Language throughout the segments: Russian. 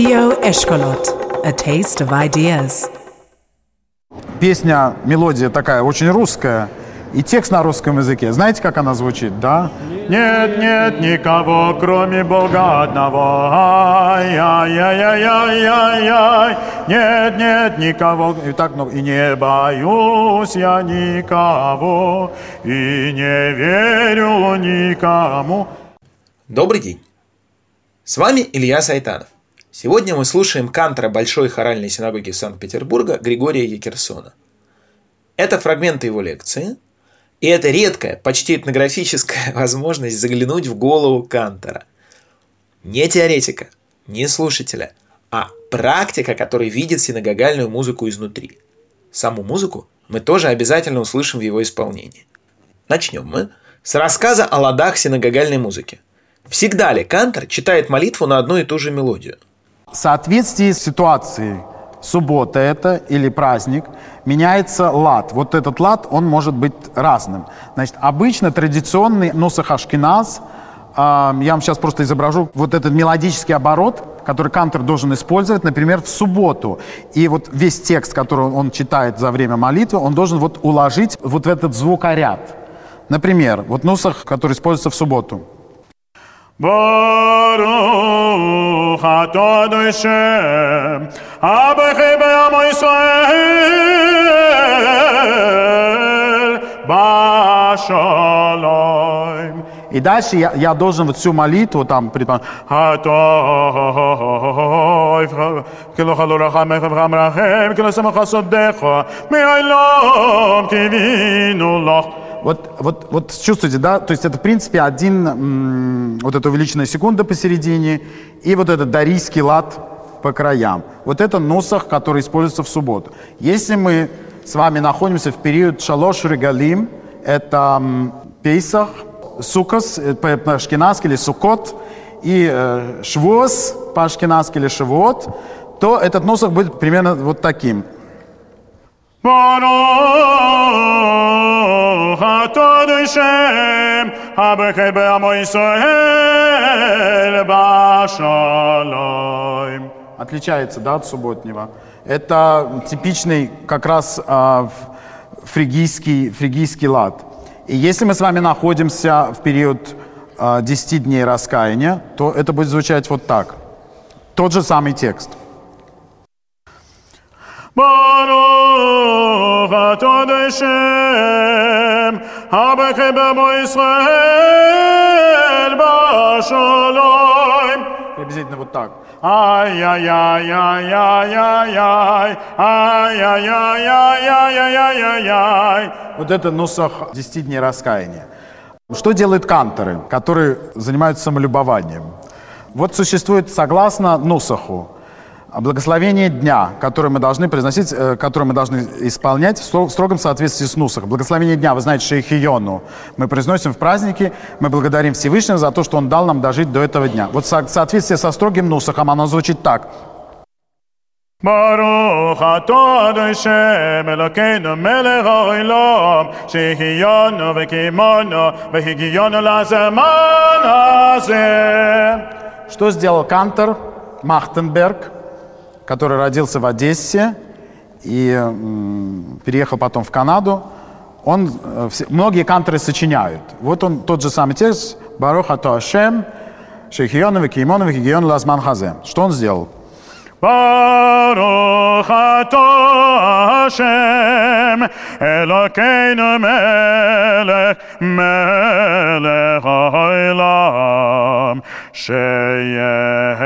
Radio Eshkolot, a taste of ideas. Песня, мелодия такая очень русская, и текст на русском языке. Знаете, как она звучит, да? Нет, нет никого, кроме Бога одного. Ай-яй-яй-яй-яй-яй. Нет, нет никого. И так много. И не боюсь я никого. И не верю никому. Добрый день! С вами Илья Сайтанов. Сегодня мы слушаем кантора Большой хоральной синагоги Санкт-Петербурга Григория Екерсона. Это фрагменты его лекции, и это редкая, почти этнографическая возможность заглянуть в голову кантора. Не теоретика, не слушателя, а практика, который видит синагогальную музыку изнутри. Саму музыку мы тоже обязательно услышим в его исполнении. Начнем мы с рассказа о ладах синагогальной музыки – Всегда ли Кантор читает молитву на одну и ту же мелодию? В соответствии с ситуацией, суббота это или праздник, меняется лад. Вот этот лад, он может быть разным. Значит, обычно традиционный носах ашкеназ, э, я вам сейчас просто изображу вот этот мелодический оборот, который Кантор должен использовать, например, в субботу. И вот весь текст, который он читает за время молитвы, он должен вот уложить вот в этот звукоряд. Например, вот нусах, который используется в субботу. ברוך אתה אדוני שם, אבכי בעמו ישראל, בשלום. И дальше я, я должен вот всю молитву там предположить. Вот, вот, вот чувствуете, да? То есть это, в принципе, один, вот эта увеличенная секунда посередине и вот этот дарийский лад по краям. Вот это носах, который используется в субботу. Если мы с вами находимся в период шалош регалим, это Пейсах, Сукас э, по-ашкеназски или Сукот, и э, Швуос по-ашкеназски или Шивот, то этот носах будет примерно вот таким. ברוך אתה שם, הבכי בעמו ישראל בשלום. Отличается, да, от субботнего. Это типичный как раз а, фригийский, фригийский лад. И если мы с вами находимся в период а, 10 дней раскаяния, то это будет звучать вот так. Тот же самый текст. Baruch atod Hashem, Habachem Bamo Yisrael, Башалайм. И обязательно вот так. Ай-яй-яй-яй-яй-яй-яй, ай-яй-яй-яй-яй-яй-яй-яй. Вот это носах 10 дней раскаяния. Что делают канторы, которые занимаются самолюбованием? Вот существует, согласно носаху. Благословение дня, которое мы должны произносить, э, которое мы должны исполнять в строгом соответствии с Нусах. Благословение дня, вы знаете, Шейхиону. Мы произносим в праздники, мы благодарим Всевышнего за то, что Он дал нам дожить до этого дня. Вот в соответствии со строгим Нусахом оно звучит так. ברוך אתה אדוני שם אלוקינו מלך העולם שהחיינו וקיימנו והגיענו לזמן הזה. Что сделал Кантор Махтенберг? который родился в Одессе и переехал потом в Канаду, он, э, многие кантры сочиняют. Вот он, тот же самый текст, Баруха Тоашем, Шейхионов, Кимонов, Гегион Лазман Хазе. Что он сделал? Baruch atah Hashem Elokeinu melech melech haolam Sheyeh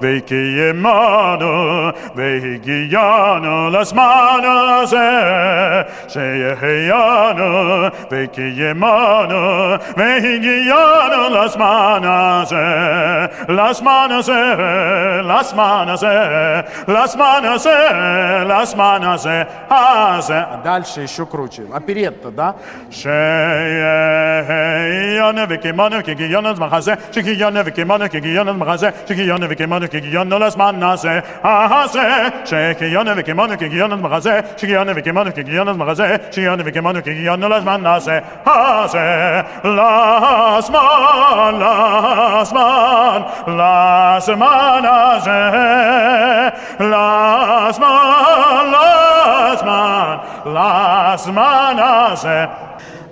de mano, de guiano las manos, Sheyano, de que mano, de guiano las manos, las manos, las manos, las manos, las manos, а дальше еще круче. Оперетта, да? Шейяна, вики, ману, кики, яна, махазе, шики, яна, вики, ману, кики, яна, махазе, шики, яна, вики, ману, kikionu las manase, ahase, shekionu vikimonu kikionu magaze, shikionu vikimonu kikionu magaze, shikionu vikimonu kikionu las manase, hase, las man, las man, las manase, las man, las man, las manase.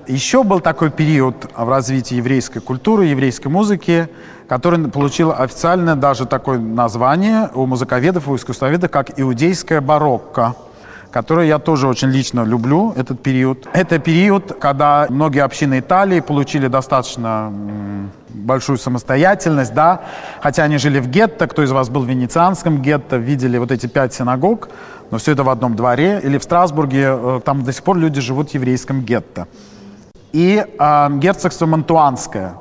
Еще был такой период в развитии еврейской культуры, еврейской музыки, который получил официальное даже такое название у музыковедов, у искусствоведов, как иудейская барокко который я тоже очень лично люблю, этот период. Это период, когда многие общины Италии получили достаточно большую самостоятельность, да, хотя они жили в гетто, кто из вас был в венецианском гетто, видели вот эти пять синагог, но все это в одном дворе, или в Страсбурге, э, там до сих пор люди живут в еврейском гетто. И э, герцогство Монтуанское,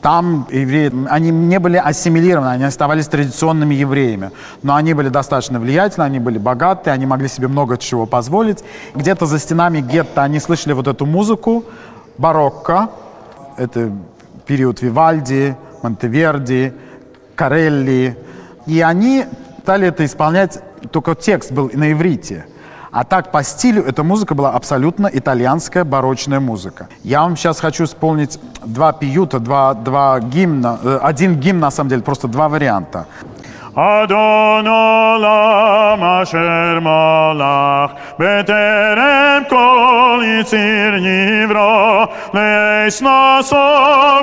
там евреи, они не были ассимилированы, они оставались традиционными евреями. Но они были достаточно влиятельны, они были богаты, они могли себе много чего позволить. Где-то за стенами гетто они слышали вот эту музыку, барокко, это период Вивальди, Монтеверди, Карелли. И они стали это исполнять, только текст был на иврите. А так по стилю эта музыка была абсолютно итальянская барочная музыка. Я вам сейчас хочу исполнить два пиюта, два, два гимна, э, один гимн на самом деле, просто два варианта. אדון עולם אשר מלך בטרם כל יציר נברא לאסנסו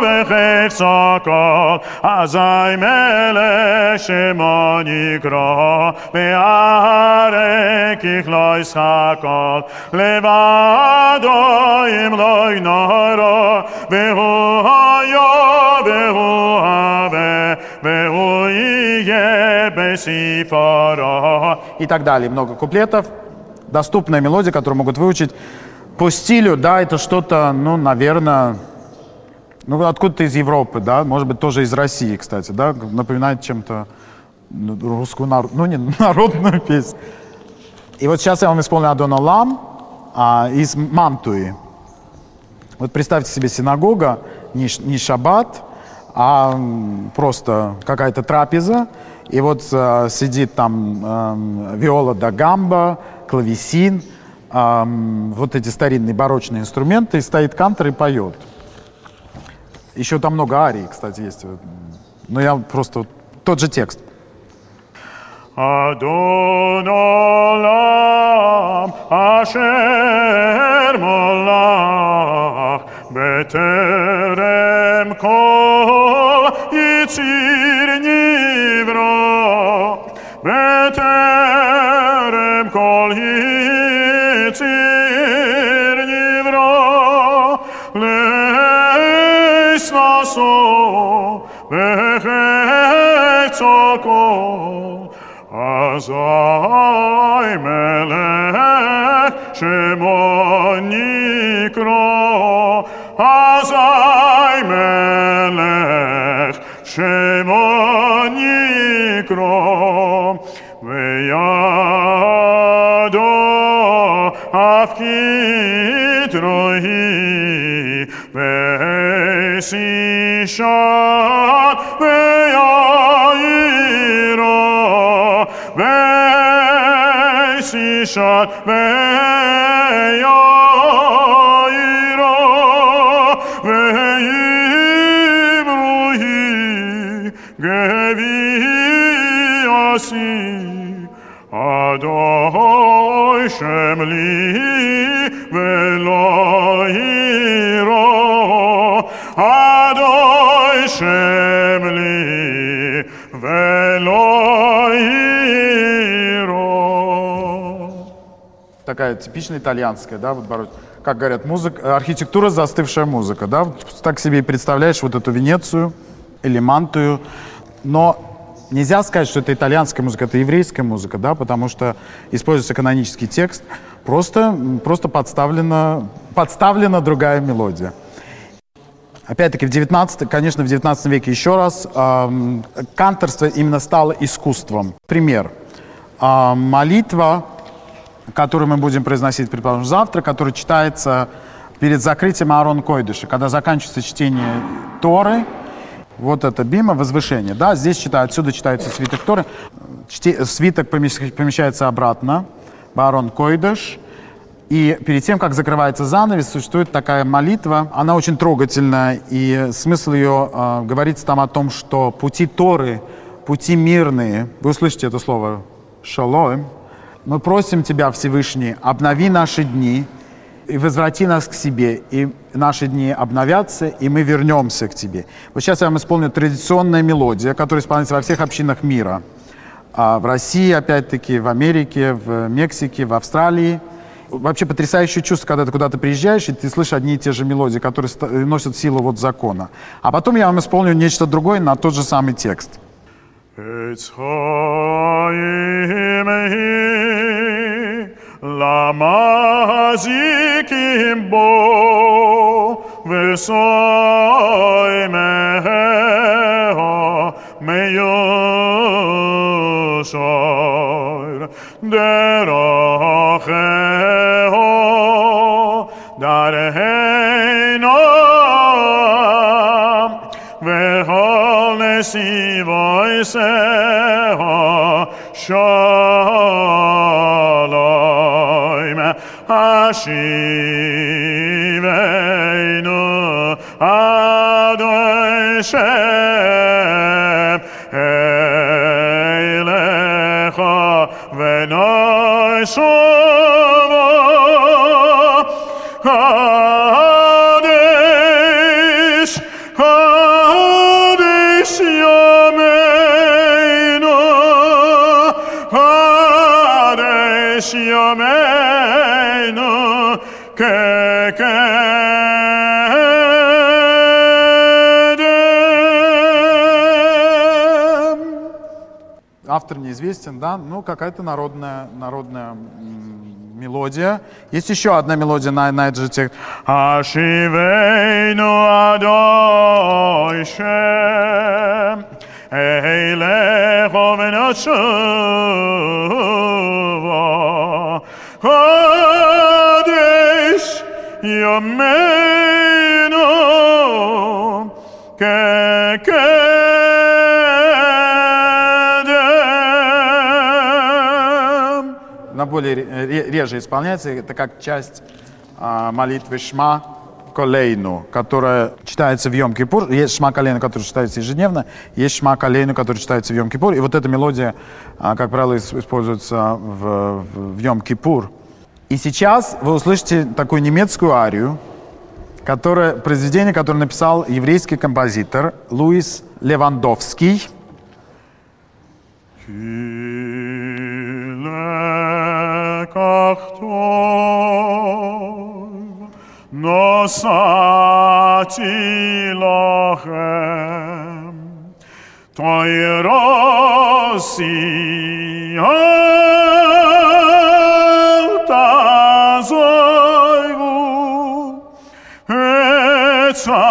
וחפצה כל אזי מלך שמו נקרא והרק יכלו ישחק כל לבדו אם לא ינרא והוא היה והוא הווה бе уие. И так далее. Много куплетов. Доступная мелодия, которую могут выучить. По стилю, да, это что-то, ну, наверное, ну, откуда-то из Европы, да, может быть, тоже из России, кстати, да, напоминает чем-то ну, русскую, народ, ну, не народную песню. И вот сейчас я вам исполню Адона Лам а, из Мантуи. Вот представьте себе синагога, не, не шаббат, а просто какая-то трапеза. И вот э, сидит там э, виола да гамба, клавесин, э, вот эти старинные барочные инструменты, и стоит кантор и поет. Еще там много арий, кстати, есть. Но я просто... Тот же текст. Adon olam asher molach beterem kol sirni vro meterem col hi sirni vro Leis naso vechetsoko Azai melech shemonikro Azai melech Shema Nikro Veyado Afkit Rohi Vesishat Veyairo Vesishat Veyairo גביעשי אדוני שם לי ולא ירו אדוני שם לי ולא ירו Такая типичная итальянская, да, вот барочная. Как говорят, музыка, архитектура застывшая музыка, да, так себе и представляешь вот эту Венецию или Мантую, но нельзя сказать, что это итальянская музыка, это еврейская музыка, да, потому что используется канонический текст, просто, просто подставлена, подставлена другая мелодия. Опять-таки, в 19, конечно, в 19 веке еще раз эм, канторство именно стало искусством. Пример. Э, молитва, которую мы будем произносить, предположим, завтра, которая читается перед закрытием Аарон Койдыша, когда заканчивается чтение Торы, Вот это бима, возвышение. Да, здесь читаю, отсюда читается свиток Торы. Чти- свиток помещ- помещается обратно. Барон Койдыш. И перед тем, как закрывается занавес, существует такая молитва. Она очень трогательная, и смысл ее э, говорится там о том, что пути Торы, пути мирные, вы услышите это слово «шалоем», мы просим Тебя, Всевышний, обнови наши дни и возврати нас к себе, и наши дни обновятся, и мы вернемся к тебе. Вот сейчас я вам исполню традиционная мелодия, которая исполняется во всех общинах мира. А, в России, опять-таки, в Америке, в Мексике, в Австралии. Вообще потрясающее чувство, когда ты куда-то приезжаешь, и ты слышишь одни и те же мелодии, которые э, носят силу вот закона. А потом я вам исполню нечто другое на тот же самый текст. It's high, Lama zikim bo me so Ashiveinu Adonai Shem Eilecha v'noishuvo Hadish Hadish Yomeinu Hadish Yomeinu. Eterno que quede. Автор неизвестен, да, ну какая-то народная, народная мелодия. Есть еще одна мелодия на, на этот же текст. Ашивейну адойше, эйлехо венашово. Более ре- ре- реже исполняется. Это как часть а, молитвы Шма Колейну, которая читается в Йом-Кипур. Есть Шма Колейну, который читается ежедневно, есть Шма Колейну, который читается в Йом-Кипур. И вот эта мелодия, а, как правило, ис- используется в, в Йом-Кипур. И сейчас вы услышите такую немецкую арию, которое, произведение, которое написал еврейский композитор Луис Левандовский. καχτών νόσα τη λόγε το ιερόσιο τα ζωγού έτσα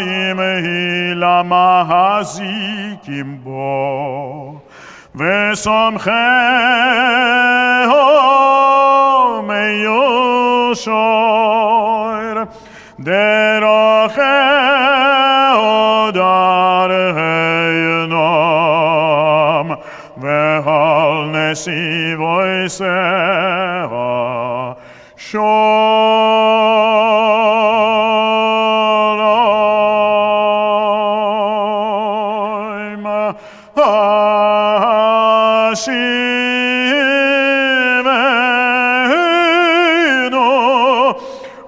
είμαι η λαμαζί κυμπό וסומכהו מיושר, דרכהו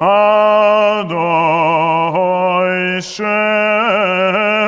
Adonai Shem.